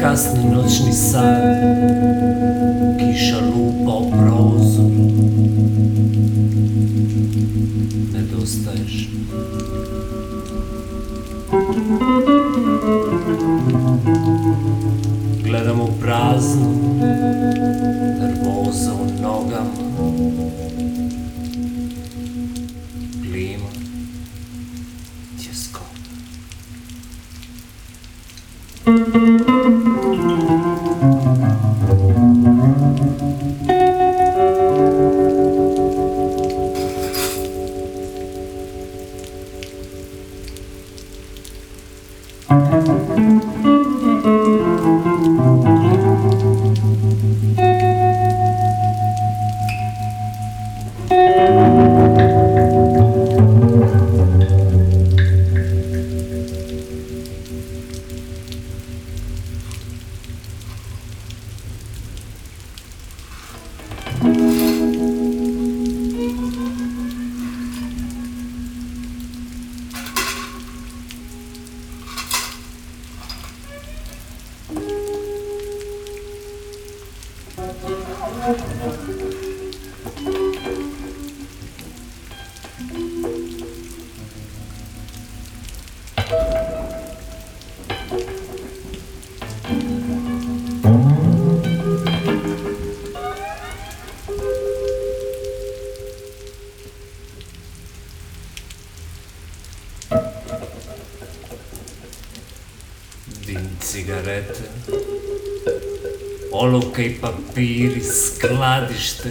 Kasni noćni san cigarete Olovke i papiri Skladište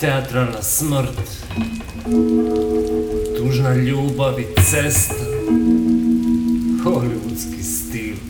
Teatralna smrt. Tužna ljubav i cesta. Hollywoodski stil